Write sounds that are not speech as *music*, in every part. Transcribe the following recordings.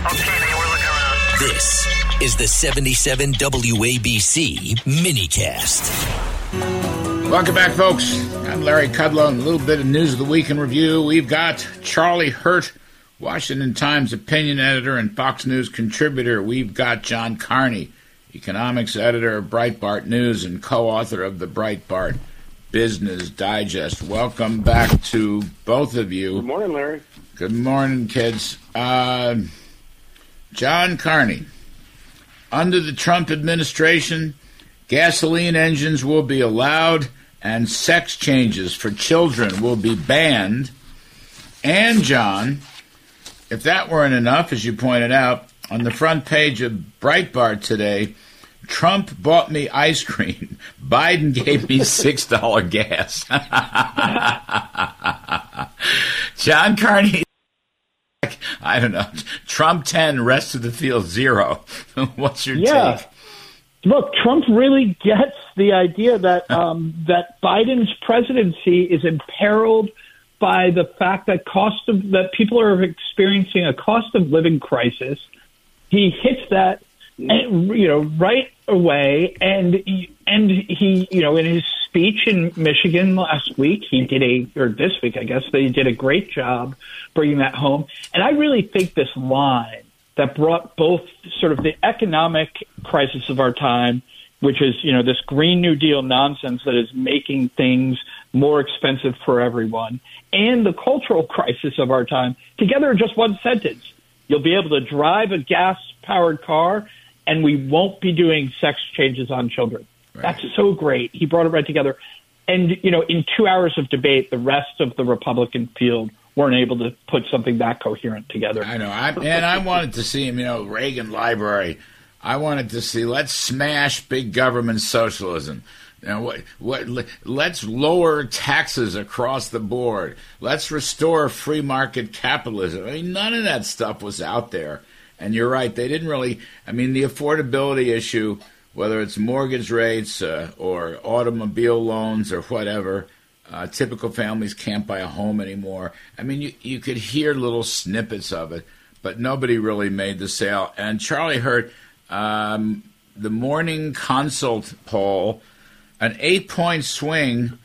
This is the 77 WABC minicast. Welcome back, folks. I'm Larry Kudlow, and a little bit of news of the week in review. We've got Charlie Hurt, Washington Times opinion editor and Fox News contributor. We've got John Carney, economics editor of Breitbart News and co-author of the Breitbart Business Digest. Welcome back to both of you. Good morning, Larry. Good morning, kids. Uh, John Carney. Under the Trump administration, gasoline engines will be allowed and sex changes for children will be banned. And, John, if that weren't enough, as you pointed out, on the front page of Breitbart today, Trump bought me ice cream. *laughs* Biden gave me $6 gas. *laughs* John Carney. I don't know. Trump 10, rest of the field 0. *laughs* What's your Yeah. take? Look, Trump really gets the idea that um, that Biden's presidency is imperiled by the fact that cost of that people are experiencing a cost of living crisis. He hits that, you know, right away, and he, and he, you know, in his speech in Michigan last week, he did a or this week, I guess, they did a great job bringing that home. And I really think this line that brought both sort of the economic crisis of our time, which is, you know, this Green New Deal nonsense that is making things more expensive for everyone, and the cultural *laughs* crisis of our time together in just one sentence. You'll be able to drive a gas powered car and we won't be doing sex changes on children. That's so great. He brought it right together. And, you know, in two hours of debate, the rest of the Republican field weren't able to put something that coherent together. I know. I, and I wanted to see him, you know, Reagan Library. I wanted to see, let's smash big government socialism. You know, what, what, let's lower taxes across the board. Let's restore free market capitalism. I mean, none of that stuff was out there. And you're right, they didn't really. I mean, the affordability issue, whether it's mortgage rates uh, or automobile loans or whatever, uh, typical families can't buy a home anymore. I mean, you, you could hear little snippets of it, but nobody really made the sale. And Charlie Hurt, um, the morning consult poll, an eight point swing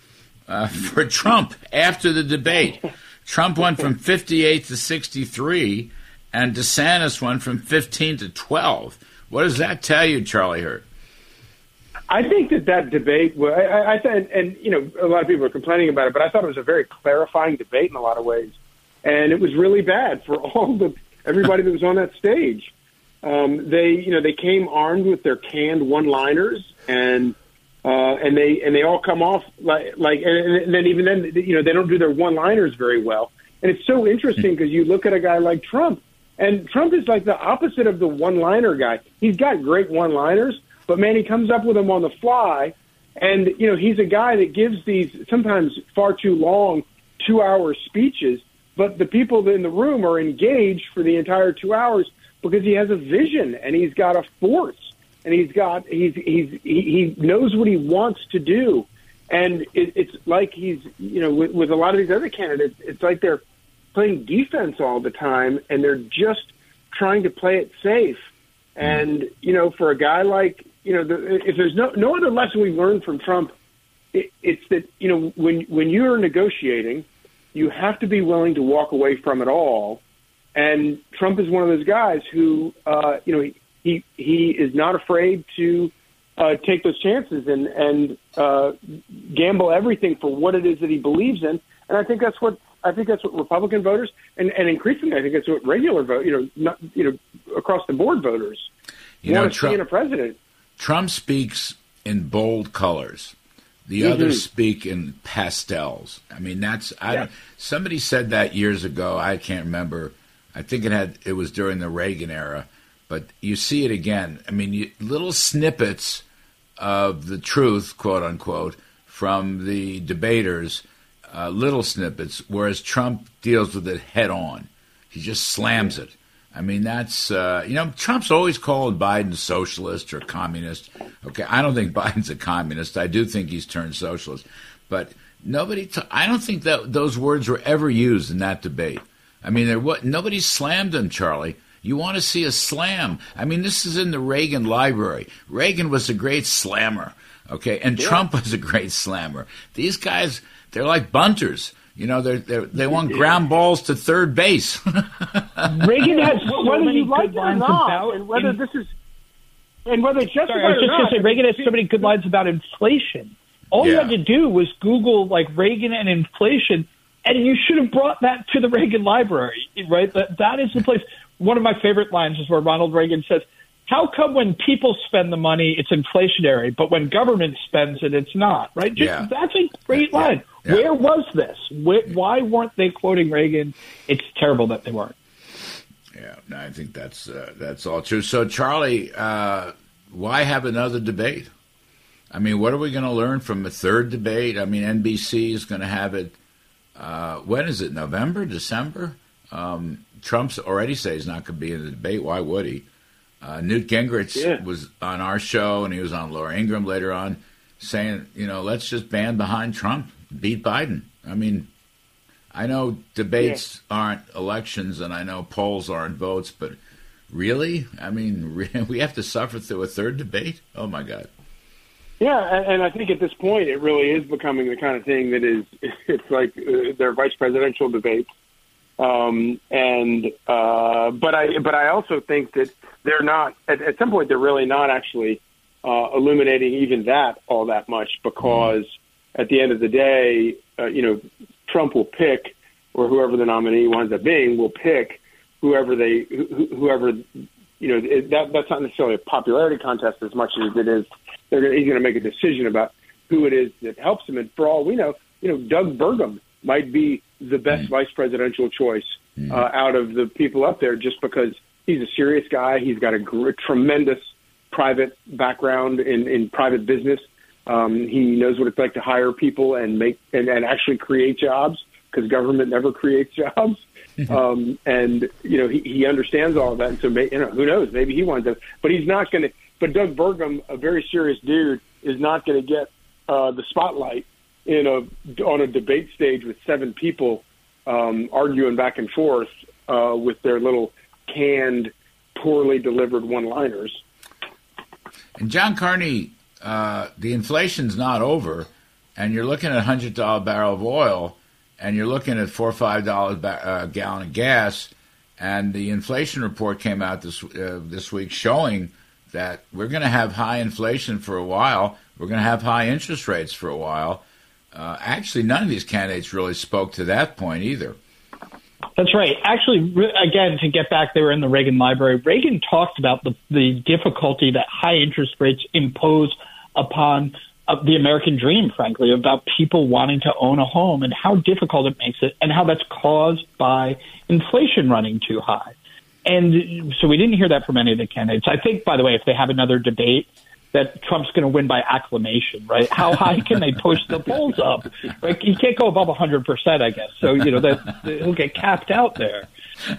uh, *laughs* for Trump after the debate. Trump went from 58 to 63, and DeSantis went from 15 to 12. What does that tell you, Charlie Hurt? I think that that debate, I, I, I th- and you know, a lot of people are complaining about it, but I thought it was a very clarifying debate in a lot of ways, and it was really bad for *laughs* all the everybody that was on that stage. Um, they, you know, they came armed with their canned one-liners, and uh, and they and they all come off like like, and, and then even then, you know, they don't do their one-liners very well. And it's so interesting because you look at a guy like Trump, and Trump is like the opposite of the one-liner guy. He's got great one-liners, but man, he comes up with them on the fly. And you know, he's a guy that gives these sometimes far too long two-hour speeches, but the people in the room are engaged for the entire two hours because he has a vision and he's got a force and he's got he's he's he, he knows what he wants to do. And it, it's like he's you know with, with a lot of these other candidates, it's like they're playing defense all the time and they're just trying to play it safe. Mm-hmm. And you know, for a guy like you know, the, if there's no no other lesson we've learned from Trump, it, it's that you know when when you're negotiating, you have to be willing to walk away from it all. And Trump is one of those guys who, uh, you know, he he, he is not afraid to uh, take those chances and and uh, gamble everything for what it is that he believes in. And I think that's what I think that's what Republican voters and, and increasingly I think that's what regular vote, you know, not, you know, across the board voters You know, want to see Trump- in a president. Trump speaks in bold colors. The Mhm. others speak in pastels. I mean, that's I Yeah. don't. Somebody said that years ago. I can't remember. I think it had it was during the Reagan era, but you see it again. I mean, you, little snippets of the truth, quote unquote, from the debaters, uh, little snippets, whereas Trump deals with it head on. He just slams it. I mean, that's uh, you know, Trump's always called Biden socialist or communist. Okay, I don't think *laughs* Biden's a communist. I do think he's turned socialist, but nobody. T- I don't think that those words were ever used in that debate. I mean, there what nobody slammed him, Charlie. You want to see a slam. I mean, this is in the Reagan library. Reagan was a great slammer, okay, and yeah. Trump was a great slammer. These guys, they're like bunters. You know, they they want ground balls to third base. *laughs* Reagan has whether you like it or not, and whether this is and whether it's Sorry, I was just going to say Reagan has so many good lines about inflation. All yeah. you had to do was Google like Reagan and inflation, and you should have brought that to the Reagan Library, right? That that is the place. One of my favorite lines is where Ronald Reagan says, "How come when people spend the money, it's inflationary, but when government spends it, it's not?" Right? Just, yeah. That's a great line. Yeah. Where was this? Why weren't they quoting Reagan? It's terrible that they weren't. Yeah, no, I think that's uh, that's all true. So, Charlie, uh, why have another debate? I mean, what are we going to learn from a third debate? I mean, NBC is going to have it. Uh, when is it? November, December? Um, Trump's already says he's not going to be in the debate. Why would he? Uh, Newt Gingrich yeah. was on our show, and he was on Laura Ingraham later on, saying, you know, let's just ban behind Trump, beat Biden. I mean, I know debates yeah. aren't elections, and I know polls aren't votes, but really, I mean, *laughs* we have to suffer through a third debate. Oh my God. Yeah, and I think at this point, it really is becoming the kind of thing that is. *laughs* It's like uh, their vice presidential debates, um, and uh, but I but I also think that they're not at, at some point they're really not actually uh, illuminating even that all that much because at the end of the day, uh, you know, Trump will pick, or whoever the nominee winds up being, will pick whoever they, whoever, you know, it, that that's not necessarily a popularity contest as much as it is. They're gonna, he's going to make a decision about who it is that helps him. And for all we know, you know, Doug Burgum might be the best mm. vice presidential choice mm. uh, out of the people up there, just because he's a serious guy. He's got a gr- tremendous private background in, in private business. Um, he knows what it's like to hire people and make and, and actually create jobs because government never *laughs* creates jobs. *laughs* um, and you know he, he understands all of that. And so may, you know who knows? Maybe he wants to, but he's not going to. But Doug Burgum, a very serious dude, is not going to get uh, the spotlight in a on a debate stage with seven people um, arguing back and forth uh, with their little canned, poorly delivered one-liners. And John Carney uh, the inflation's not over, and you're looking at a hundred dollar barrel of oil, and you're looking at four or five dollars a uh, gallon of gas, and the inflation report came out this uh, this week showing that we're going to have high inflation for a while. We're going to have high interest rates for a while. Uh, actually, none of these candidates really spoke to that point either. That's right. Actually, again, to get back, they were in the Reagan Library. Reagan talked about the, the difficulty that high interest rates impose upon uh, the American dream, frankly, about people wanting to own a home and how difficult it makes it, and how that's caused by inflation running too high. And so we didn't hear that from any of the candidates. I think, by the way, if they have another debate, that Trump's going to win by acclamation, right? How high can they push the polls up? Like he can't go above 100%, I guess. So, you know, that he'll get capped out there.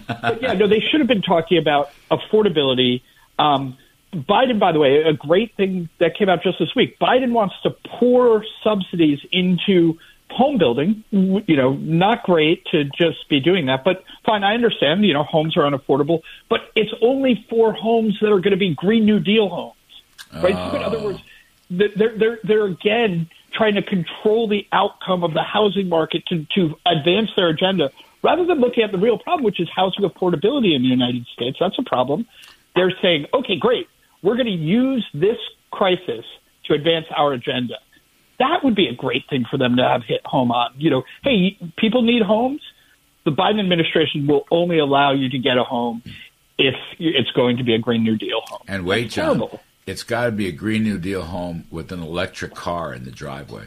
But yeah, no, they should have been talking about affordability. Um, Biden, by the way, a great thing that came out just this week. Biden wants to pour subsidies into home building. You know, not great to just be doing that, but fine. I understand. You know, homes are unaffordable, but it's only for homes that are going to be Green New Deal homes, right? So in other words, they're they're they're again trying to control the outcome of the housing market to to advance their agenda rather than looking at the real problem, which is housing affordability in the United States. That's a problem. They're saying, okay, great we're going to use this crisis to advance our agenda. That would be a great thing for them to have hit home on. You know, hey, people need homes. The Biden administration will only allow you to get a home if it's going to be a Green New Deal home. And wait, John, it's got to be a Green New Deal home with an electric car in the driveway.